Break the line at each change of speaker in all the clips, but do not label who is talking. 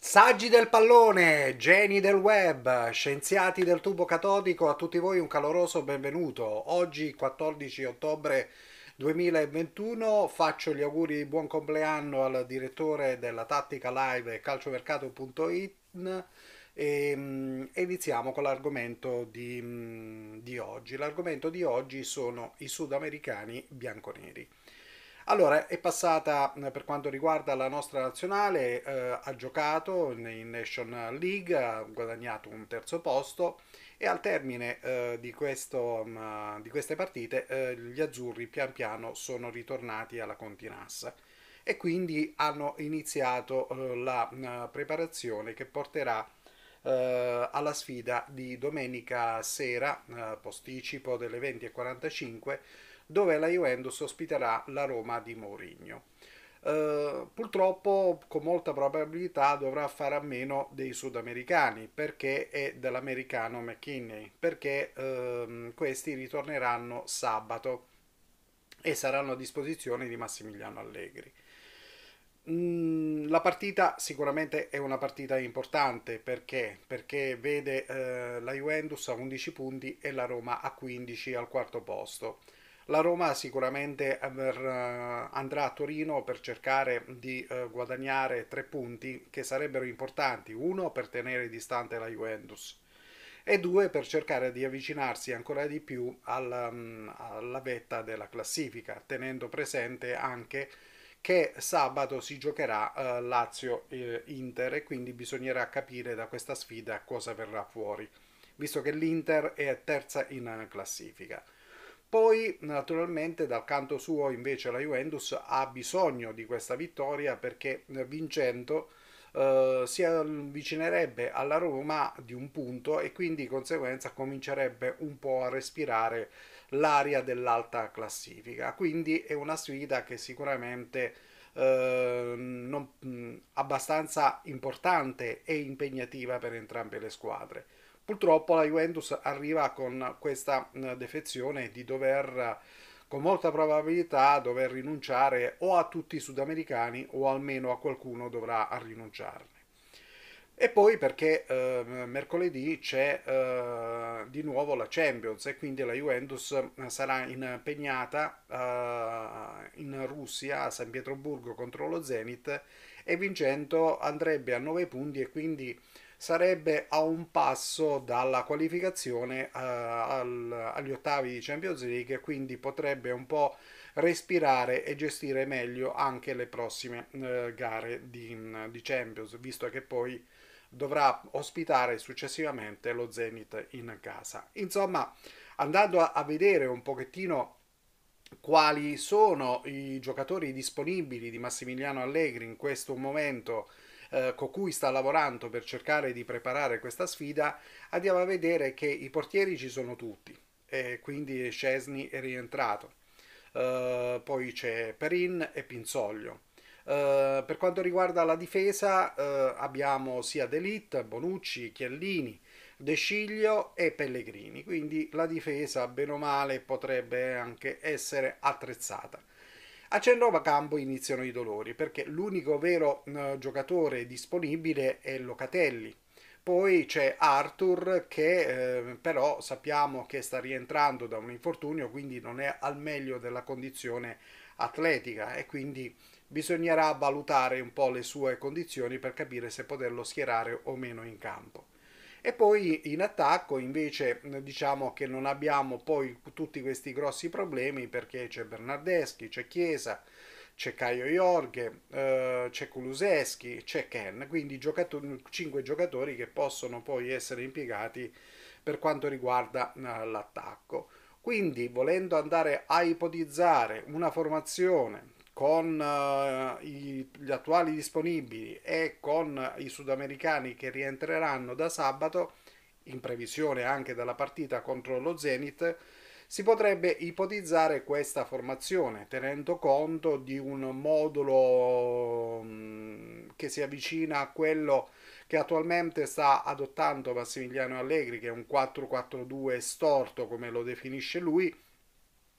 Saggi del pallone, geni del web, scienziati del tubo catodico, a tutti voi un caloroso benvenuto. Oggi 14 ottobre 2021 faccio gli auguri di buon compleanno al direttore della Tattica Live e calciomercato.it e um, iniziamo con l'argomento di, um, di oggi. L'argomento di oggi sono i sudamericani bianconeri. Allora, è passata per quanto riguarda la nostra nazionale, eh, ha giocato in National League, ha guadagnato un terzo posto e al termine eh, di, questo, um, di, queste partite eh, gli azzurri pian piano sono ritornati alla Continassa e quindi hanno iniziato eh, la uh, preparazione che porterà Uh, alla sfida di domenica sera, posticipo delle 20.45, dove la Juventus ospiterà la Roma di Mourinho. Uh, purtroppo con molta probabilità dovrà fare a meno dei sudamericani perché è dell'americano McKinney perché uh, questi ritorneranno sabato e saranno a disposizione di Massimiliano Allegri. Mm, la partita sicuramente è una partita importante perché, perché vede uh, la Juventus a 11 punti e la Roma a 15 al quarto posto. La Roma sicuramente andrà a Torino per cercare di eh, guadagnare tre punti che sarebbero importanti, uno per tenere distante la Juventus e due per cercare di avvicinarsi ancora di più alla, mm, alla vetta della classifica, tenendo presente anche che sabato si giocherà Lazio-Inter e quindi bisognerà capire da questa sfida cosa verrà fuori, visto che l'Inter è terza in classifica. Poi, naturalmente, dal canto suo, invece, la Juventus ha bisogno di questa vittoria perché vincendo eh, si avvicinerebbe alla Roma di un punto e quindi di conseguenza comincerebbe un po' a respirare l'aria dell'alta classifica. Quindi è una sfida che sicuramente eh, non, mh, abbastanza importante e impegnativa per entrambe le squadre. Purtroppo la Juventus arriva con questa defezione di dover con molta probabilità dover rinunciare o a tutti i sudamericani o almeno a qualcuno dovrà rinunciarne. E poi perché eh, mercoledì c'è eh, di nuovo la Champions e quindi la Juventus sarà impegnata eh, in Russia a San Pietroburgo contro lo Zenit e vincendo andrebbe a 9 punti e quindi sarebbe a un passo dalla qualificazione uh, al, agli ottavi di Champions League e quindi potrebbe un po' respirare e gestire meglio anche le prossime uh, gare di, di, Champions, visto che poi dovrà ospitare successivamente lo Zenit in casa. Insomma, andando a, a vedere un pochettino quali sono i giocatori disponibili di Massimiliano Allegri in questo momento eh, con cui sta lavorando per cercare di preparare questa sfida, andiamo a vedere che i portieri ci sono tutti, e quindi Scesni è rientrato. Uh, poi c'è Perin e Pinzoglio. Uh, per quanto riguarda la difesa uh, abbiamo sia Delit, Bonucci, Chiellini, De Sciglio e Pellegrini, quindi la difesa bene o male potrebbe anche essere attrezzata. A centrocampo iniziano i dolori perché l'unico vero eh, giocatore disponibile è Locatelli. Poi c'è Arthur che eh, però sappiamo che sta rientrando da un infortunio, quindi non è al meglio della condizione atletica e quindi bisognerà valutare un po' le sue condizioni per capire se poterlo schierare o meno in campo. E poi in attacco invece diciamo che non abbiamo poi tutti questi grossi problemi perché c'è Bernardeschi, c'è Chiesa, c'è Caio Jorge, eh, c'è Kuluseschi, c'è Ken, quindi giocatori, 5 giocatori che possono poi essere impiegati per quanto riguarda eh, l'attacco. Quindi volendo andare a ipotizzare una formazione con uh, i, gli attuali disponibili e con i sudamericani che rientreranno da sabato, in previsione anche della partita contro lo Zenit, si potrebbe ipotizzare questa formazione tenendo conto di un modulo um, che si avvicina a quello che attualmente sta adottando Massimiliano Allegri, che è un 4-4-2 storto come lo definisce lui.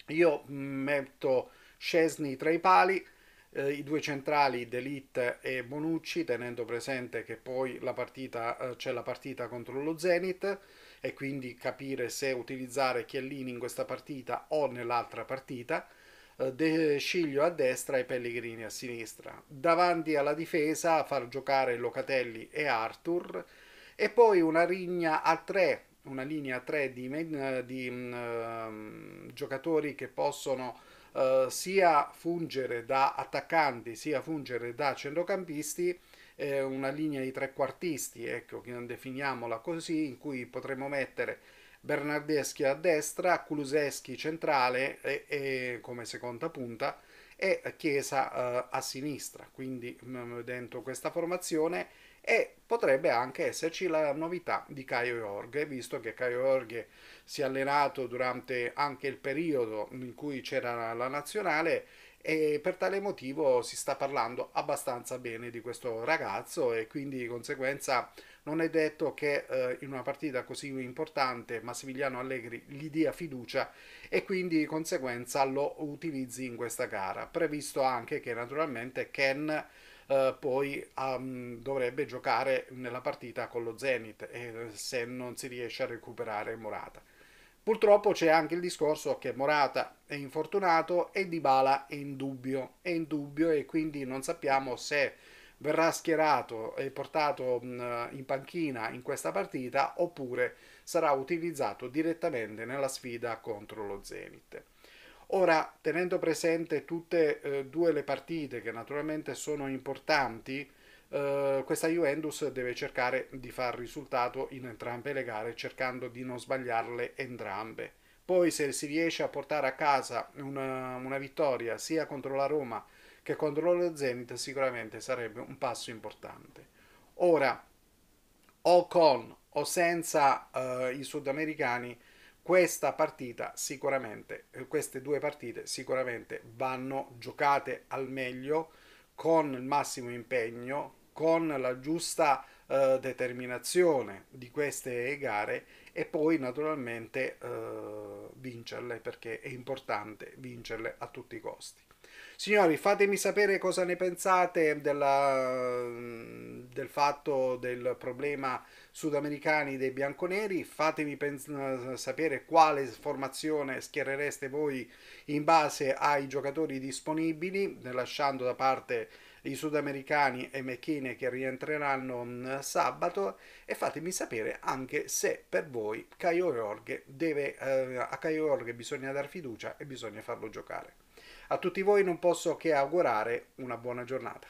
Io metto Scesni tra i pali, eh, i due centrali D'Elite e Bonucci, tenendo presente che poi eh, c'è la partita contro lo Zenit e quindi capire se utilizzare Chiellini in questa partita o nell'altra partita. Eh, De Sciglio a destra e Pellegrini a sinistra. Davanti alla difesa far giocare Locatelli e Arthur e poi una rigna a tre, una linea a tre di, di uh, giocatori che possono uh, sia fungere da attaccanti sia fungere da centrocampisti eh, una linea di trequartisti, ecco, definiamola così, in cui potremmo mettere Bernardeschi a destra, Kuluseschi centrale e, e, come seconda punta e Chiesa uh, a sinistra, quindi mm, dentro questa formazione e potrebbe anche esserci la novità di Caio Jorge, visto che Caio Jorge si è allenato durante anche il periodo in cui c'era la nazionale e per tale motivo si sta parlando abbastanza bene di questo ragazzo e quindi di conseguenza non è detto che eh, in una partita così importante Massimiliano Allegri gli dia fiducia e quindi di conseguenza lo utilizzi in questa gara. Previsto anche che naturalmente Ken eh, poi um, dovrebbe giocare nella partita con lo Zenit e se non si riesce a recuperare Morata. Purtroppo c'è anche il discorso che Morata è infortunato e Dybala è in dubbio, è in dubbio e quindi non sappiamo se verrà schierato e portato in panchina in questa partita oppure sarà utilizzato direttamente nella sfida contro lo Zenit. Ora, tenendo presente tutte e eh, due le partite che naturalmente sono importanti, eh, questa Juventus deve cercare di far risultato in entrambe le gare cercando di non sbagliarle entrambe. Poi se si riesce a portare a casa una, una vittoria sia contro la Roma che contro lo Zenit sicuramente sarebbe un passo importante. Ora, o con o senza uh, i sudamericani, questa partita sicuramente, eh, queste due partite sicuramente vanno giocate al meglio con il massimo impegno, con la giusta uh, determinazione di queste gare e poi naturalmente uh, vincerle perché è importante vincerle a tutti i costi. Signori, fatemi sapere cosa ne pensate della, del fatto del problema sudamericani dei bianconeri. Fatemi pens- sapere quale formazione schierereste voi in base ai giocatori disponibili, lasciando da parte i sudamericani e McKinney che rientreranno mm, sabato e fatemi sapere anche se per voi Caio Jorge deve, eh, a Caio Jorge bisogna dar fiducia e bisogna farlo giocare. A tutti voi non posso che augurare una buona giornata.